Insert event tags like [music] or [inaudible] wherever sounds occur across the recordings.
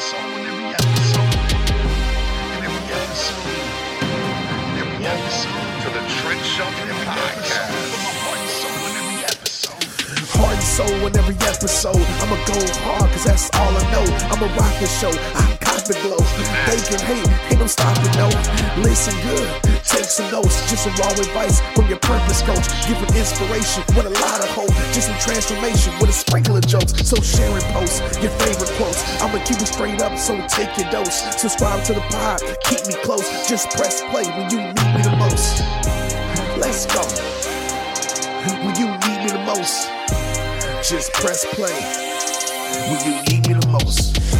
soul in every episode. In every episode. In every episode. To the Trent Shelton In every episode. Podcast. Put my heart and soul in every episode. Heart and soul in every episode. I'ma go hard, cause that's all I know. I'ma rock the show. I got the glow. They can hate, ain't no stopping, no. Listen good, take some notes. Just some raw advice from your purpose coach. Giving inspiration with a lot of hope. Just some transformation with a sprinkle of jokes. So share and post your favorite quotes. I'ma keep it straight up, so take your dose. Subscribe to the pod, keep me close. Just press play when you need me the most. Let's go. When you need me the most. Just press play when you need me the most.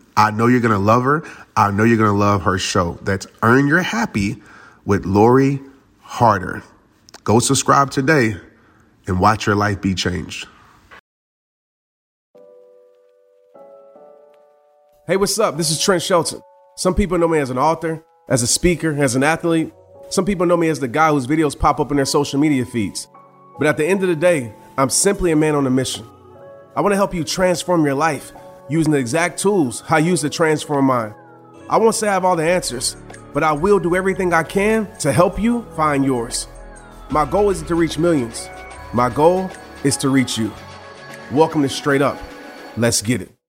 I know you're going to love her. I know you're going to love her show. That's Earn Your Happy with Lori Harder. Go subscribe today and watch your life be changed. Hey, what's up? This is Trent Shelton. Some people know me as an author, as a speaker, as an athlete. Some people know me as the guy whose videos pop up in their social media feeds. But at the end of the day, I'm simply a man on a mission. I want to help you transform your life using the exact tools I use to transform mine. I won't say I have all the answers, but I will do everything I can to help you find yours. My goal isn't to reach millions. My goal is to reach you. Welcome to Straight Up. Let's get it.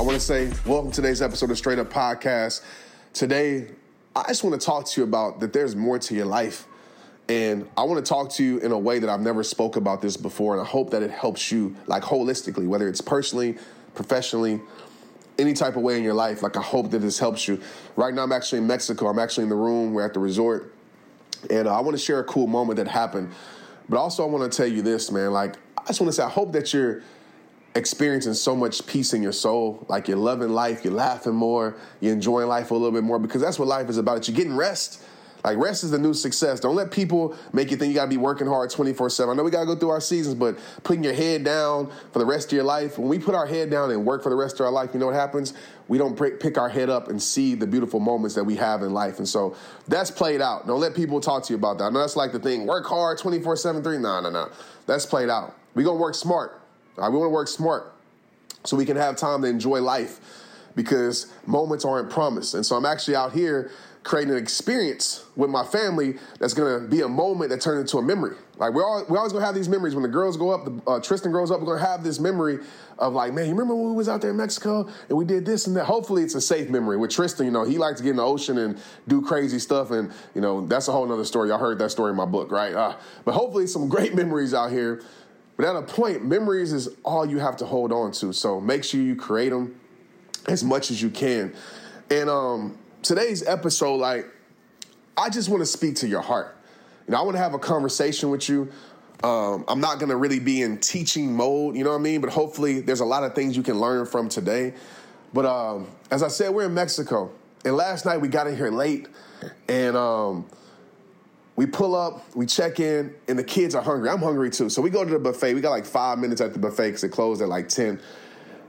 I want to say welcome to today's episode of Straight Up Podcast. Today, I just want to talk to you about that there's more to your life. And I want to talk to you in a way that I've never spoke about this before. And I hope that it helps you, like holistically, whether it's personally, professionally, any type of way in your life. Like, I hope that this helps you. Right now, I'm actually in Mexico. I'm actually in the room. We're at the resort. And uh, I want to share a cool moment that happened. But also, I want to tell you this, man. Like, I just want to say, I hope that you're experiencing so much peace in your soul. Like, you're loving life, you're laughing more, you're enjoying life a little bit more because that's what life is about. You're getting rest. Like, rest is the new success. Don't let people make you think you got to be working hard 24 7. I know we got to go through our seasons, but putting your head down for the rest of your life, when we put our head down and work for the rest of our life, you know what happens? We don't pick our head up and see the beautiful moments that we have in life. And so that's played out. Don't let people talk to you about that. I know that's like the thing work hard 24 7, 3. No, no, no. That's played out. Going to work smart. All right, we want to work smart so we can have time to enjoy life because moments aren't promised. And so I'm actually out here creating an experience with my family that's gonna be a moment that turns into a memory. Like we're all, we're always gonna have these memories. When the girls go up, the, uh, Tristan grows up, we're gonna have this memory of like, man, you remember when we was out there in Mexico and we did this and that? Hopefully it's a safe memory. With Tristan, you know, he likes to get in the ocean and do crazy stuff. And, you know, that's a whole nother story. Y'all heard that story in my book, right? Uh, but hopefully some [laughs] great memories out here. But at a point, memories is all you have to hold on to. So make sure you create them as much as you can. And um, today's episode, like, I just want to speak to your heart. You know, I want to have a conversation with you. Um, I'm not going to really be in teaching mode, you know what I mean? But hopefully, there's a lot of things you can learn from today. But um, as I said, we're in Mexico. And last night we got in here late. And um, we pull up, we check in, and the kids are hungry. I'm hungry too. So we go to the buffet. We got like five minutes at the buffet because it closed at like 10.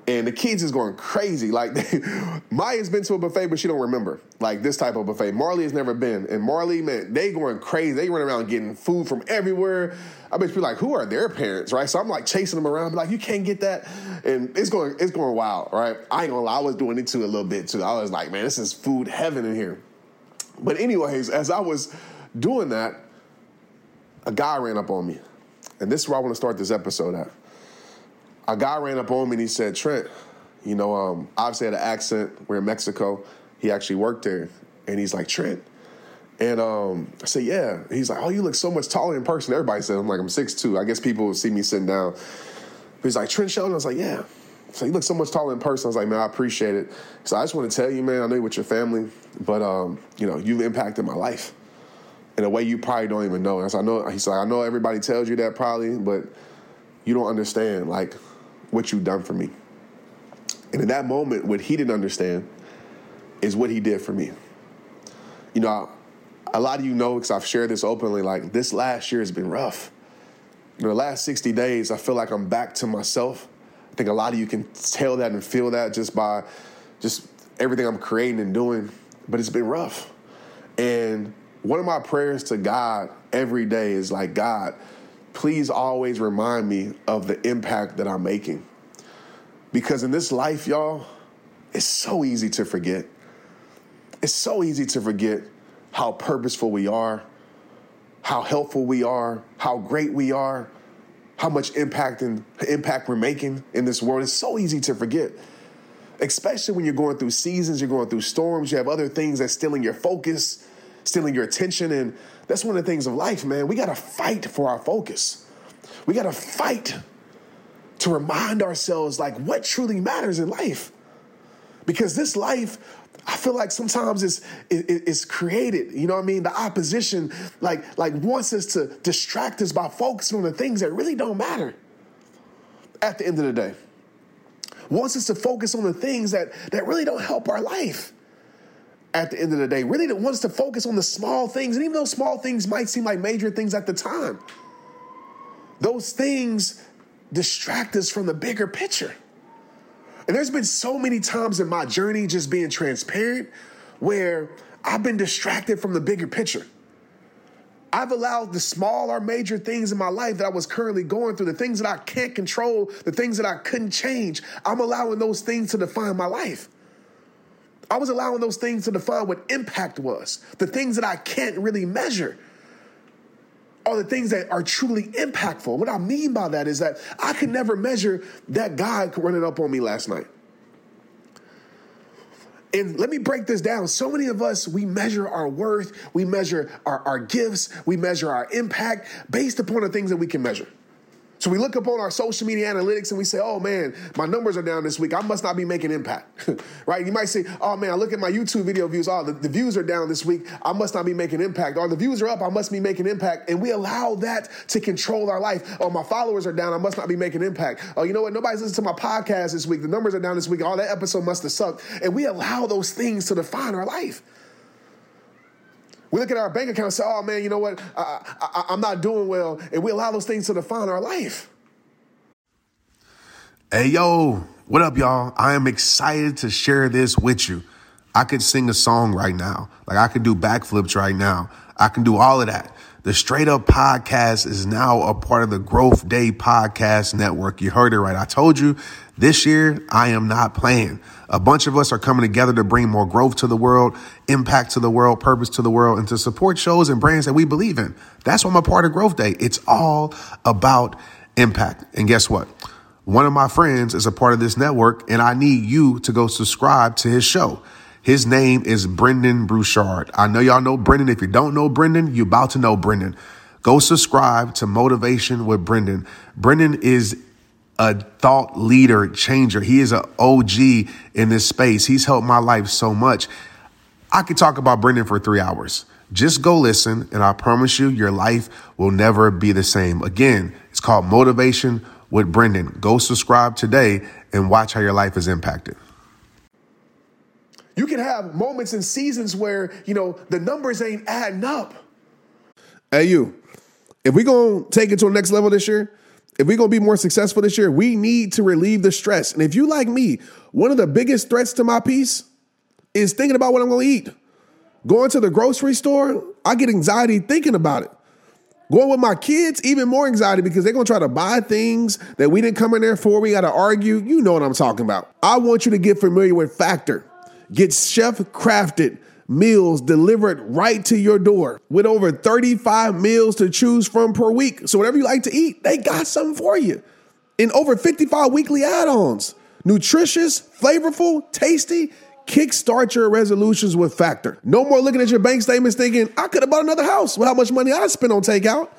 and the kids is going crazy. Like [laughs] Maya's been to a buffet, but she don't remember like this type of buffet. Marley has never been, and Marley, man, they going crazy. They run around getting food from everywhere. I bet you like, who are their parents, right? So I'm like chasing them around, like, you can't get that, and it's going, it's going wild, right? I ain't gonna lie, I was doing it too a little bit too. I was like, man, this is food heaven in here. But anyways, as I was doing that, a guy ran up on me, and this is where I want to start this episode at a guy ran up on me and he said, Trent, you know, um, obviously had an accent. We're in Mexico. He actually worked there. And he's like, Trent. And um, I said, yeah. He's like, oh, you look so much taller in person. Everybody said, I'm like, I'm 6'2". I guess people see me sitting down. But he's like, Trent Shelton? I was like, yeah. So you look so much taller in person. I was like, man, I appreciate it. So I just want to tell you, man, I know you're with your family, but, um, you know, you've impacted my life in a way you probably don't even know. And I know, he's like, I know everybody tells you that probably, but you don't understand. Like, what you've done for me. And in that moment, what he didn't understand is what he did for me. You know, a lot of you know, because I've shared this openly, like this last year has been rough. Know, the last 60 days, I feel like I'm back to myself. I think a lot of you can tell that and feel that just by just everything I'm creating and doing, but it's been rough. And one of my prayers to God every day is like, God, please always remind me of the impact that I'm making. Because in this life, y'all, it's so easy to forget. It's so easy to forget how purposeful we are, how helpful we are, how great we are, how much impact and impact we're making in this world. It's so easy to forget. Especially when you're going through seasons, you're going through storms, you have other things that's stealing your focus, stealing your attention, and that's one of the things of life, man. We got to fight for our focus. We got to fight to remind ourselves like what truly matters in life. Because this life, I feel like sometimes it's, it's created, you know what I mean? The opposition like, like wants us to distract us by focusing on the things that really don't matter at the end of the day. Wants us to focus on the things that, that really don't help our life at the end of the day. Really that wants to focus on the small things. And even though small things might seem like major things at the time, those things distract us from the bigger picture. And there's been so many times in my journey just being transparent where I've been distracted from the bigger picture. I've allowed the small or major things in my life that I was currently going through, the things that I can't control, the things that I couldn't change, I'm allowing those things to define my life. I was allowing those things to define what impact was, the things that I can't really measure are the things that are truly impactful. What I mean by that is that I could never measure that guy running up on me last night. And let me break this down. So many of us, we measure our worth, we measure our, our gifts, we measure our impact based upon the things that we can measure. So we look up on our social media analytics and we say, oh man, my numbers are down this week. I must not be making impact, [laughs] right? You might say, oh man, I look at my YouTube video views. Oh, the, the, views are down this week. I must not be making impact. Or the views are up. I must be making impact. And we allow that to control our life. Oh, my followers are down. I must not be making impact. Oh, you know what? Nobody's listening to my podcast this week. The numbers are down this week. All oh, that episode must have sucked. And we allow those things to define our life. We look at our bank account and say, oh man, you know what? I, am not doing well. And we allow those things to define our life. Hey, yo, what up, y'all? I am excited to share this with you. I could sing a song right now. Like I could do backflips right now. I can do all of that. The Straight Up Podcast is now a part of the Growth Day Podcast Network. You heard it right. I told you this year I am not playing. A bunch of us are coming together to bring more growth to the world, impact to the world, purpose to the world, and to support shows and brands that we believe in. That's why I'm a part of Growth Day. It's all about impact. And guess what? One of my friends is a part of this network, and I need you to go subscribe to his show. His name is Brendon Burchard. I know y'all know Brendon. If you don't know Brendon, you're about to know Brendon. Go subscribe to Motivation with Brendon. Brendon is a thought leader changer. He is an OG in this space. He's helped my life so much. I could talk about Brendon for three hours. Just go listen, and I promise you, your life will never be the same. Again, it's called Motivation with Brendon. Go subscribe today and watch how your life is impacted. You can have moments and seasons where, you know, the numbers ain't adding up. Hey, you, if we going to take it to the next level this year, if we're gonna be more successful this year, we need to relieve the stress. And if you like me, one of the biggest threats to my peace is thinking about what I'm gonna eat. Going to the grocery store, I get anxiety thinking about it. Going with my kids, even more anxiety because they're gonna try to buy things that we didn't come in there for. We gotta argue. You know what I'm talking about. I want you to get familiar with Factor. Get chef crafted meals delivered right to your door with over 35 meals to choose from per week. So, whatever you like to eat, they got something for you. In over 55 weekly add ons. Nutritious, flavorful, tasty. Kickstart your resolutions with Factor. No more looking at your bank statements thinking, I could have bought another house with how much money I spent on takeout.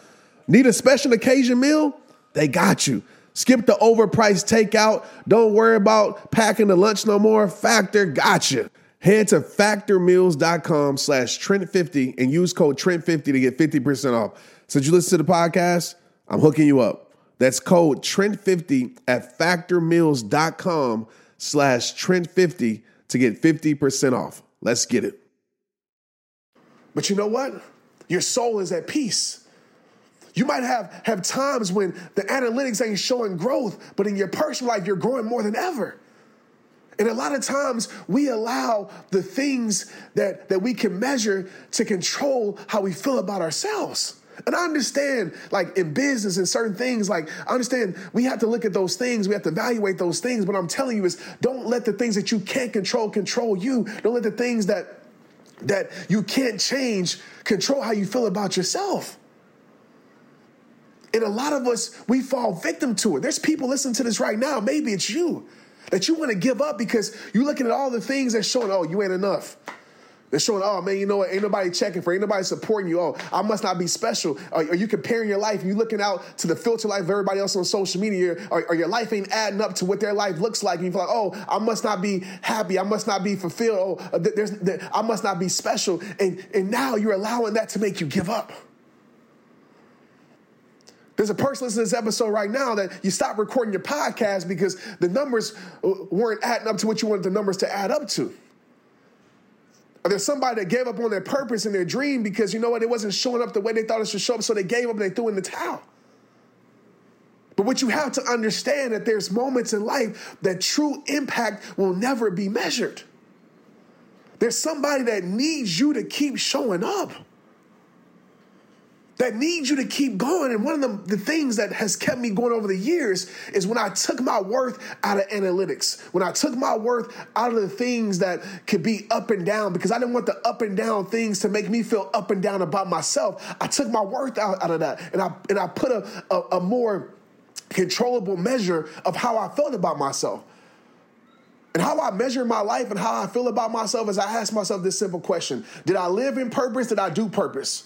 Need a special occasion meal? They got you. Skip the overpriced takeout. Don't worry about packing the lunch no more. Factor gotcha. Head to factormeals.com slash Trent50 and use code Trent50 to get 50% off. Since you listen to the podcast, I'm hooking you up. That's code Trent50 at factormeals.com slash Trent50 to get 50% off. Let's get it. But you know what? Your soul is at peace. You might have, have times when the analytics ain't showing growth, but in your personal life, you're growing more than ever. And a lot of times we allow the things that, that we can measure to control how we feel about ourselves. And I understand, like in business and certain things, like I understand we have to look at those things, we have to evaluate those things. But I'm telling you is don't let the things that you can't control control you. Don't let the things that that you can't change control how you feel about yourself. And a lot of us, we fall victim to it. There's people listening to this right now. Maybe it's you that you want to give up because you're looking at all the things that's showing, oh, you ain't enough. They're showing, oh man, you know what? Ain't nobody checking for, ain't nobody supporting you. Oh, I must not be special. Are, are you comparing your life? Are you looking out to the filter life of everybody else on social media? Or, or, your life ain't adding up to what their life looks like? And you feel like, oh, I must not be happy. I must not be fulfilled. Oh, uh, there's, there, I must not be special. And, and now you're allowing that to make you give up. There's a person listening to this episode right now that you stopped recording your podcast because the numbers uh, weren't adding up to what you wanted the numbers to add up to. Or there's somebody that gave up on their purpose and their dream because you know what? It wasn't showing up the way they thought it should show up, so they gave up and they threw in the towel. But what you have to understand that there's moments in life that true impact will never be measured. There's somebody that needs you to keep showing up that needs you to keep going. And one of the, the things that has kept me going over the years is when I took my worth out of analytics, when I took my worth out of the things that could be up and down, because I didn't want the up and down things to make me feel up and down about myself. I took my worth out, out of that and I and I put a, a, a more controllable measure of how I felt about myself. And how I measure my life and how I feel about myself is I ask myself this simple question Did I live in purpose? Did I do purpose?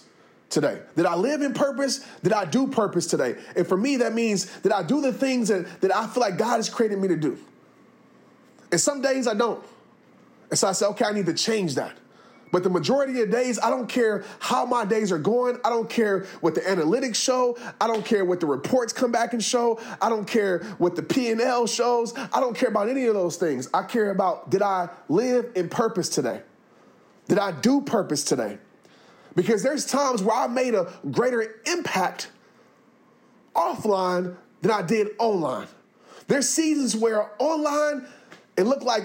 Today? Did I live in purpose? Did I do purpose today? And for me, that means that I do the things that, that I feel like God has created me to do. And some days I don't. And so I say, okay, I need to change that. But the majority of days, I don't care how my days are going. I don't care what the analytics show. I don't care what the reports come back and show. I don't care what the P&L shows. I don't care about any of those things. I care about did I live in purpose today? Did I do purpose today? Because there's times where I made a greater impact offline than I did online. There's seasons where online it looked like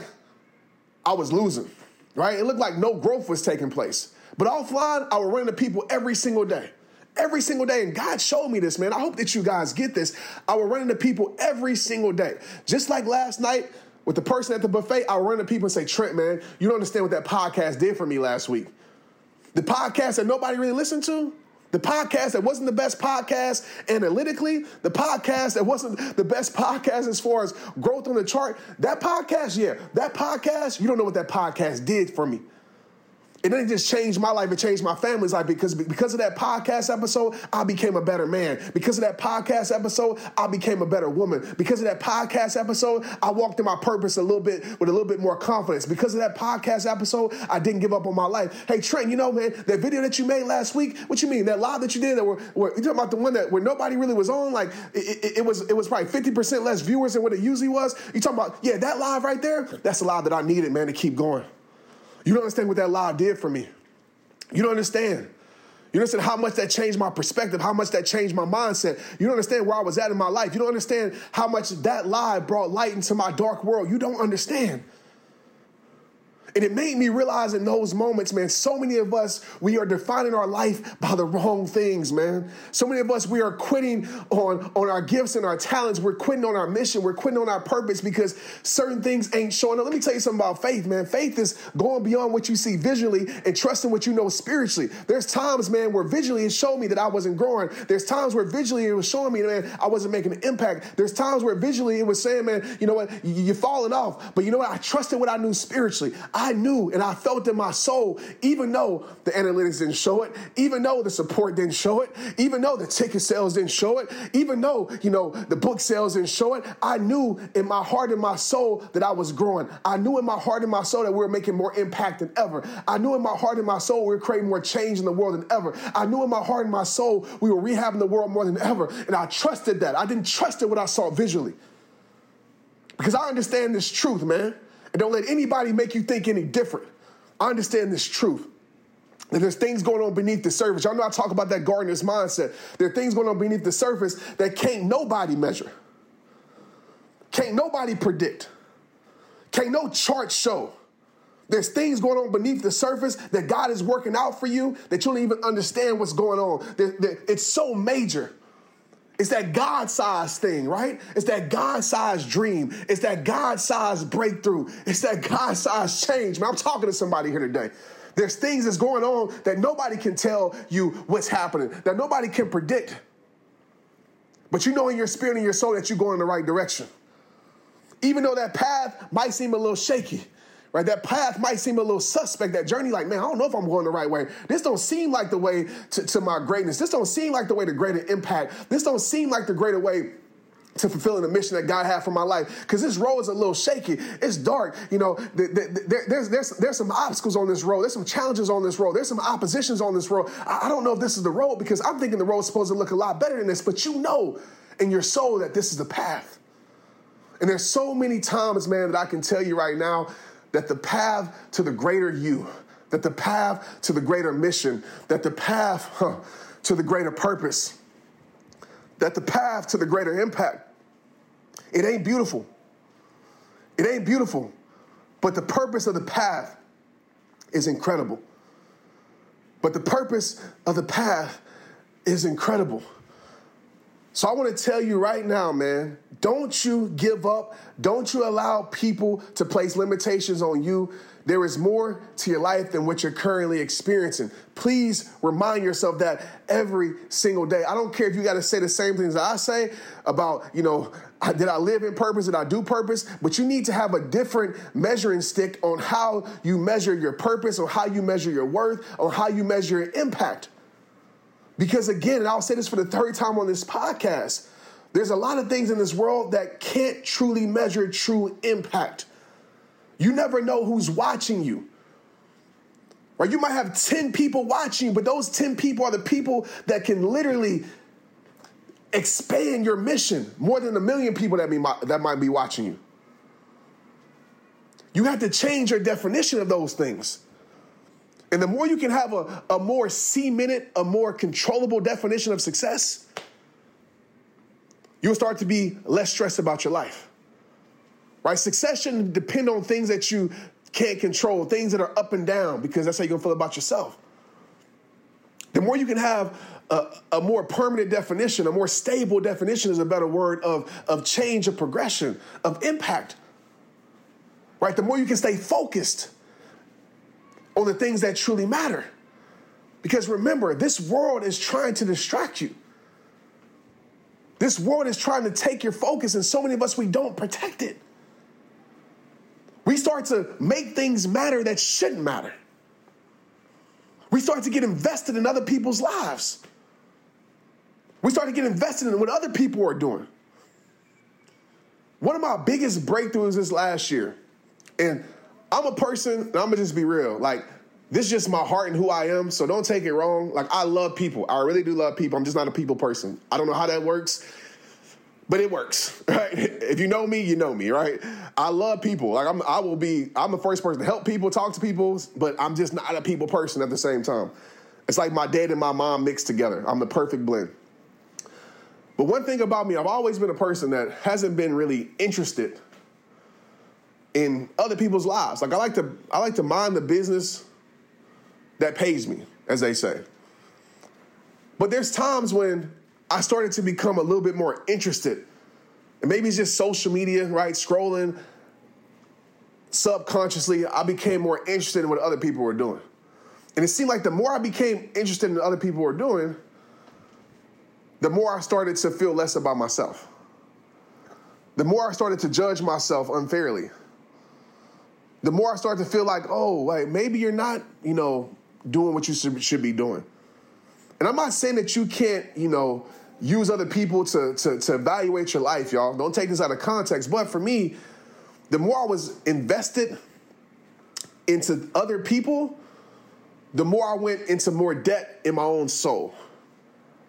I was losing, right? It looked like no growth was taking place. But offline, I would run into people every single day. Every single day. And God showed me this, man. I hope that you guys get this. I would run into people every single day. Just like last night with the person at the buffet, I would run into people and say, Trent, man, you don't understand what that podcast did for me last week. The podcast that nobody really listened to, the podcast that wasn't the best podcast analytically, the podcast that wasn't the best [laughs] podcast as far as growth on the chart, that podcast, yeah, that podcast, you don't know what that podcast did for me. It didn't just change my life, it changed my family's life because, because of that podcast episode, I became a better man. Because of that podcast episode, I became a better woman. Because of that podcast episode, I walked in my purpose a little bit with a little bit more confidence. Because of that podcast episode, I didn't give up on my life. Hey, Trent, you know, man, that video that you made last week, what you mean? That live that you did that were, were you talking about the one that where nobody really was on? Like it, it, it was it was probably 50% less viewers than what it usually was. You talking about, yeah, that live right there, that's a live that I needed, man, to keep going. You don't understand what that lie did for me. You don't understand. You don't understand how much that changed my perspective, how much that changed my mindset. You don't understand where I was at in my life. You don't understand how much that lie brought light into my dark world. You don't understand. And it made me realize in those moments, man, so many of us, we are defining our life by the wrong things, man. So many of us, we are quitting on, on our gifts and our talents. We're quitting on our mission. We're quitting on our purpose because certain things ain't showing up. Let me tell you something about faith, man. Faith is going beyond what you see visually and trusting what you know spiritually. There's times, man, where visually it showed me that I wasn't growing. There's times where visually it was showing me, man, I wasn't making an impact. There's times where visually it was saying, man, you know what, you're falling off. But you know what? I trusted what I knew spiritually. I knew and I felt in my soul, even though the analytics didn't show it, even though the support didn't show it, even though the ticket sales didn't show it, even though, you know, the book sales didn't show it, I knew in my heart and my soul that I was growing. I knew in my heart and my soul that we were making more impact than ever. I knew in my heart and my soul we were creating more change in the world than ever. I knew in my heart and my soul we were rehabbing the world more than ever. And I trusted that. I didn't trust it what I saw visually. Because I understand this truth, man. And don't let anybody make you think any different. I understand this truth. That there's things going on beneath the surface. Y'all know I talk about that gardener's mindset. There are things going on beneath the surface that can't nobody measure. Can't nobody predict. Can't no chart show. There's things going on beneath the surface that God is working out for you that you don't even understand what's going on. It's so major. It's that God sized thing, right? It's that God sized dream. It's that God sized breakthrough. It's that God sized change. Man, I'm talking to somebody here today. There's things that's going on that nobody can tell you what's happening, that nobody can predict. But you know in your spirit and your soul that you're going in the right direction. Even though that path might seem a little shaky, right? That path might seem a little suspect. That journey, like, man, I don't know if I'm going the right way. This don't seem like the way to, to my greatness. This don't seem like the way to greater impact. This don't seem like the greater way to fulfilling the mission that God had for my life. Because this road is a little shaky. It's dark. You know, there's, there's, there's some obstacles on this road. There's some challenges on this road. There's some oppositions on this road. I, I don't know if this is the road because I'm thinking the road's supposed to look a lot better than this, but you know in your soul that this is the path. And there's so many times, man, that I can tell you right now that the path to the greater you, that the path to the greater mission, that the path huh, to the greater purpose, that the path to the greater impact, it ain't beautiful. It ain't beautiful, but the purpose of the path is incredible. But the purpose of the path is incredible. So I want to tell you right now, man, don't you give up. Don't you allow people to place limitations on you. There is more to your life than what you're currently experiencing. Please remind yourself that every single day. I don't care if you got to say the same things that I say about, you know, did I live in purpose? Did I do purpose? But you need to have a different measuring stick on how you measure your purpose, or how you measure your worth, or how you measure your impact. Because again, and I'll say this for the third time on this podcast, there's a lot of things in this world that can't truly measure true impact. You never know who's watching you. Right? You might have 10 people watching, but those 10 people are the people that can literally expand your mission more than a million people that, be, that might be watching you. You have to change your definition of those things. And the more you can have a, a more cemented, a more controllable definition of success, you'll start to be less stressed about your life. Right? Success shouldn't depend on things that you can't control, things that are up and down, because that's how you're gonna feel about yourself. The more you can have a, a, more permanent definition, a more stable definition is a better word of, of change, of progression, of impact. Right? The more you can stay focused on the things that truly matter. Because remember, this world is trying to distract you. This world is trying to take your focus, and so many of us, we don't protect it. We start to make things matter that shouldn't matter. We start to get invested in other people's lives. We start to get invested in what other people are doing. One of my biggest breakthroughs this last year, and I'm a person, and I'm gonna just be real. Like, this is just my heart and who I am. So don't take it wrong. Like, I love people. I really do love people. I'm just not a people person. I don't know how that works, but it works, [laughs] right? If you know me, you know me, right? I love people. Like, I'm, I will be, I'm the first person to help people, talk to people, but I'm just not a people person at the same time. It's like my dad and my mom mixed together. I'm the perfect blend. But one thing about me, I've always been a person that hasn't been really interested in other people's lives. Like I like to I like to mind the business that pays me, as they say. But there's times when I started to become a little bit more interested. And maybe it's just social media, right? Scrolling subconsciously, I became more interested in what other people were doing. And it seemed like the more I became interested in what other people were doing, the more I started to feel less about myself. The more I started to judge myself unfairly. The more I start to feel like, oh, like maybe you're not, you know, doing what you should, be doing. And I'm not saying that you can't, you know, use other people to, to, to evaluate your life, y'all. Don't take this out of context. But for me, the more I was invested into other people, the more I went into more debt in my own soul.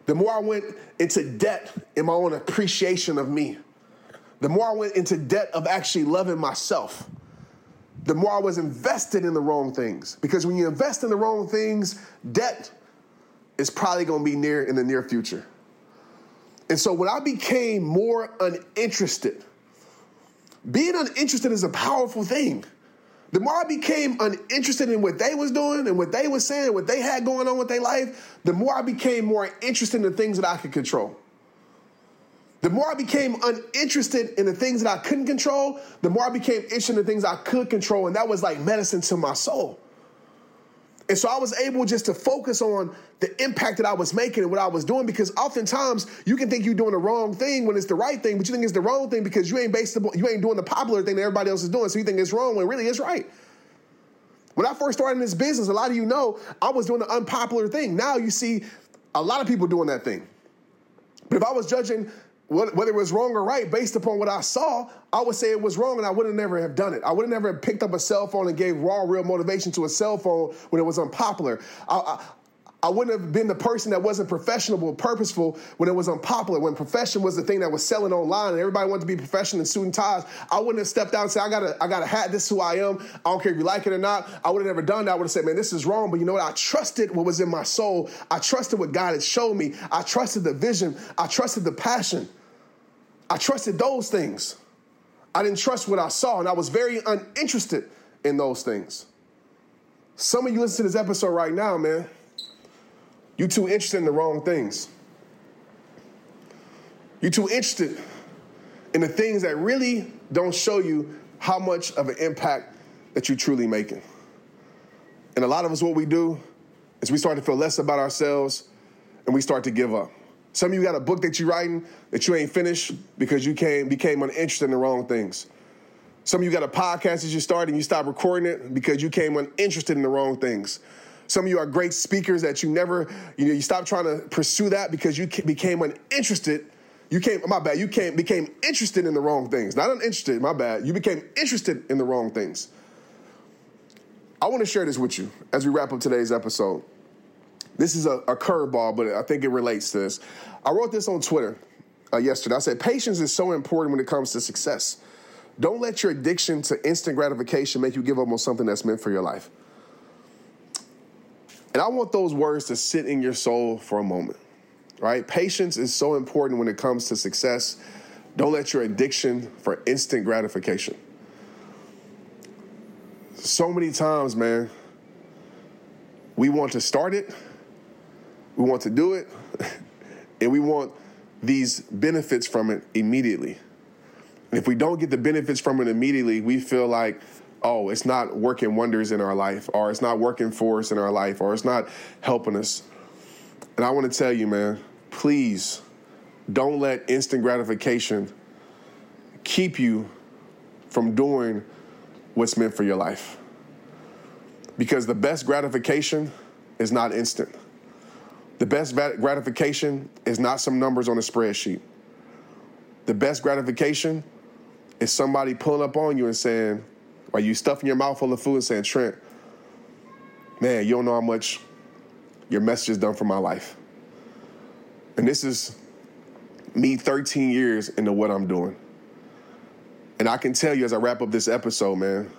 The more I went into debt in my own appreciation of me. The more I went into debt of actually loving myself. The more I was invested in the wrong things. Because when you invest in the wrong things, debt is probably to be near in the near future. And so when I became more uninterested, being uninterested is a powerful thing. The more I became uninterested in what they was doing and what they was saying, what they had going on with their life, the more I became more interested in the things that I could control. The more I became uninterested in the things that I couldn't control, the more I became interested in the things I could control, and that was like medicine to my soul. And so I was able just to focus on the impact that I was making and what I was doing because oftentimes you can think you're doing the wrong thing when it's the right thing, but you think it's the wrong thing because you ain't based you ain't doing the popular thing that everybody else is doing. So you think it's wrong when really it's right. When I first started in this business, a lot of you know I was doing the unpopular thing. Now you see a lot of people doing that thing. But if I was judging whether it was wrong or right based upon what I saw, I would say it was wrong and I would have never have done it. I would have never picked up a cell phone and gave raw, real motivation to a cell phone when it was unpopular. I, I, I wouldn't have been the person that wasn't professional or purposeful when it was unpopular. When profession was the thing that was selling online and everybody wanted to be professional in suit and ties, I wouldn't have stepped out and said, I got a, I got a hat, this is who I am. I don't care if you like it or not. I would have never done that. I would have said, man, this is wrong. But you know what? I trusted what was in my soul. I trusted what God had shown me. I trusted the vision. I trusted the passion. I trusted those things. I didn't trust what I saw, and I was very uninterested in those things. Some of you listen to this episode right now, man. You too interested in the wrong things. You're too interested in the things that really don't show you how much of an impact that you're truly making. And a lot of us, what we do is we start to feel less about ourselves and we start to give up. Some of you got a book that you're writing that you ain't finished because you came, became uninterested in the wrong things. Some of you got a podcast that you started and you stopped recording it because you came uninterested in the wrong things. Some of you are great speakers that you never, you know, you stopped trying to pursue that because you became uninterested. You came, my bad, you came, became interested in the wrong things. Not uninterested, my bad. You became interested in the wrong things. I want to share this with you as we wrap up today's episode. This is a, a curveball, but I think it relates to this. I wrote this on Twitter uh, yesterday. I said, patience is so important when it comes to success. Don't let your addiction to instant gratification make you give up on something that's meant for your life. And I want those words to sit in your soul for a moment, right? Patience is so important when it comes to success. Don't let your addiction for instant gratification. So many times, man, we want to start it we want to do it, and we want these benefits from it immediately. And if we don't get the benefits from it immediately, we feel like, oh, it's not working wonders in our life, or it's not working for us in our life, or it's not helping us. And I want to tell you, man, please don't let instant gratification keep you from doing what's meant for your life. Because the best gratification is not instant. The best gratification is not some numbers on a spreadsheet. The best gratification is somebody pulling up on you and saying, are you stuffing your mouth full of food and saying, Trent, man, you don't know how much your message has done for my life. And this is me 13 years into what I'm doing. And I can tell you as I wrap up this episode, man,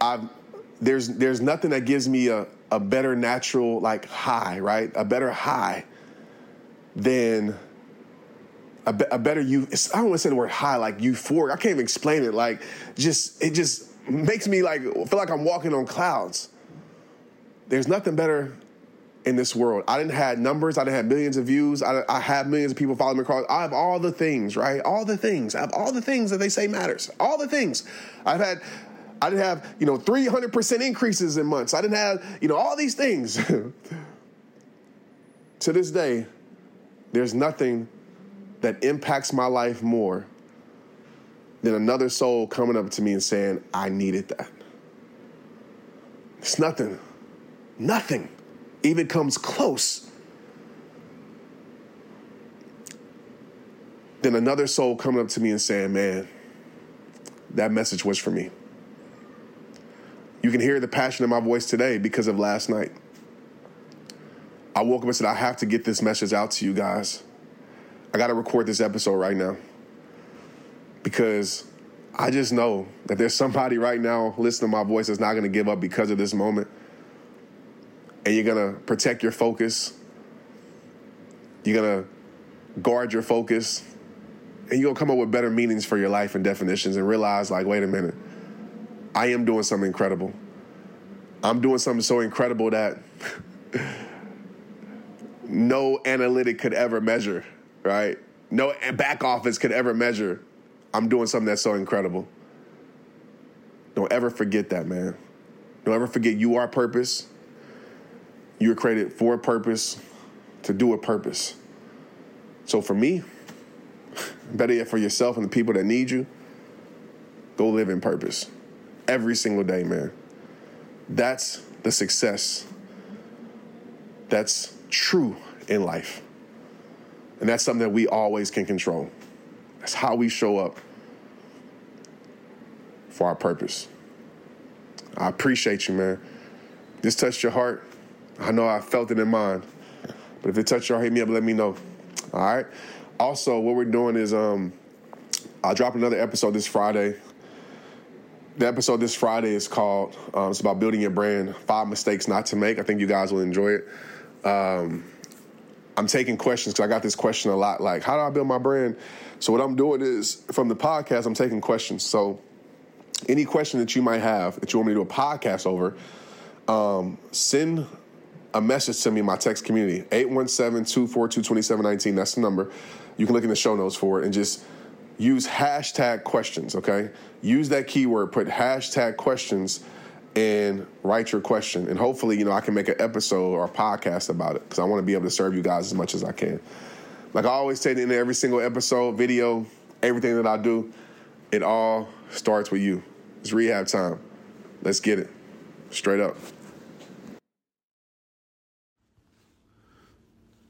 I've there's there's nothing that gives me a, a better natural like high, right? A better high than a, be, a better you. I don't want to say the word high like euphoric. I can't even explain it. Like just it just makes me like feel like I'm walking on clouds. There's nothing better in this world. I didn't have numbers. I didn't have millions of views. I, I have millions of people following me across. I have all the things, right? All the things. I have all the things that they say matters. All the things. I've had. I didn't have, you know, 300% increases in months. I didn't have, you know, all these things. [laughs] to this day, there's nothing that impacts my life more than another soul coming up to me and saying, I needed that. It's nothing. Nothing even comes close than another soul coming up to me and saying, Man, that message was for me. You can hear the passion in my voice today because of last night. I woke up and said, I have to get this message out to you guys. I got to record this episode right now because I just know that there's somebody right now listening to my voice that's not going to give up because of this moment. And you're going to protect your focus. You're going to guard your focus. And you're going to come up with better meanings for your life and definitions and realize, like, wait a minute, I am doing something incredible. I'm doing something so incredible that [laughs] no analytic could ever measure, right? No back office could ever measure. I'm doing something that's so incredible. Don't ever forget that, man. Don't ever forget you are purpose. You were created for a purpose, to do a purpose. So for me, [laughs] better yet for yourself and the people that need you, go live in purpose every single day, man. That's the success that's true in life. And that's something that we always can control. That's how we show up for our purpose. I appreciate you, man. This touched your heart. I know I felt it in mine. But if it touched your heart, hit me up, let me know. All right. Also, what we're doing is um, I'll drop another episode this Friday. The episode this Friday is called, um, it's about building your brand, five mistakes not to make. I think you guys will enjoy it. Um, I'm taking questions because I got this question a lot like, how do I build my brand? So, what I'm doing is from the podcast, I'm taking questions. So, any question that you might have that you want me to do a podcast over, um, send a message to me in my text community 817-242-2719 that's the number you can look in the show notes for it and just use hashtag questions okay? Use that keyword put hashtag questions and write your question. And hopefully you know i can make an episode or a podcast about it because i want to be able to serve you guys as much as i can. Like i always say in every single episode video everything that i do it all starts with you. It's rehab time. Let's get it. Straight up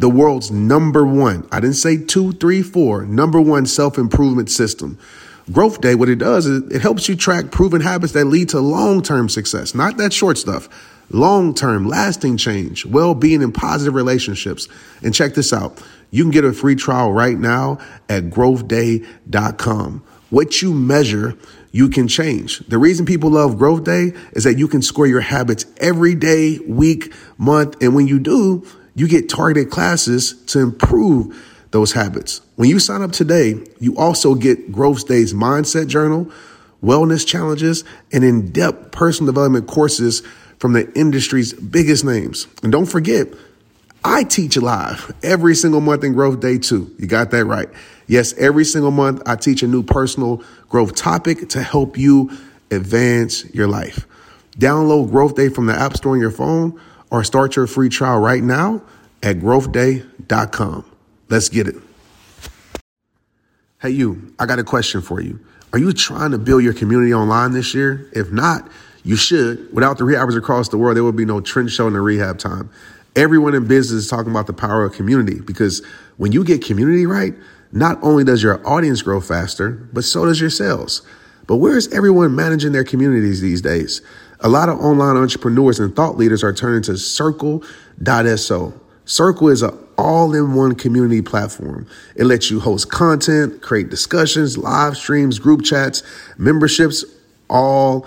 the world's number one, I didn't say two, three, four, number one self improvement system. Growth Day, what it does is it helps you track proven habits that lead to long term success, not that short stuff. Long term, lasting change, well being, and positive relationships. And check this out you can get a free trial right now at growthday.com. What you measure, you can change. The reason people love Growth Day is that you can score your habits every day, week, month. And when you do, you get targeted classes to improve those habits. When you sign up today, you also get Growth Day's mindset journal, wellness challenges, and in depth personal development courses from the industry's biggest names. And don't forget, I teach live every single month in Growth Day too. You got that right. Yes, every single month I teach a new personal growth topic to help you advance your life. Download Growth Day from the App Store on your phone or start your free trial right now at growthday.com. Let's get it. Hey, you, I got a question for you. Are you trying to build your community online this year? If not, you should. Without the rehabbers across the world, there would be no Trent Shelton the rehab time. Everyone in business is talking about the power of community because when you get community right, not only does your audience grow faster, but so does your sales. But where is everyone managing their communities these days? A lot of online entrepreneurs and thought leaders are turning to Circle.so. Circle is an all in one community platform. It lets you host content, create discussions, live streams, group chats, memberships, all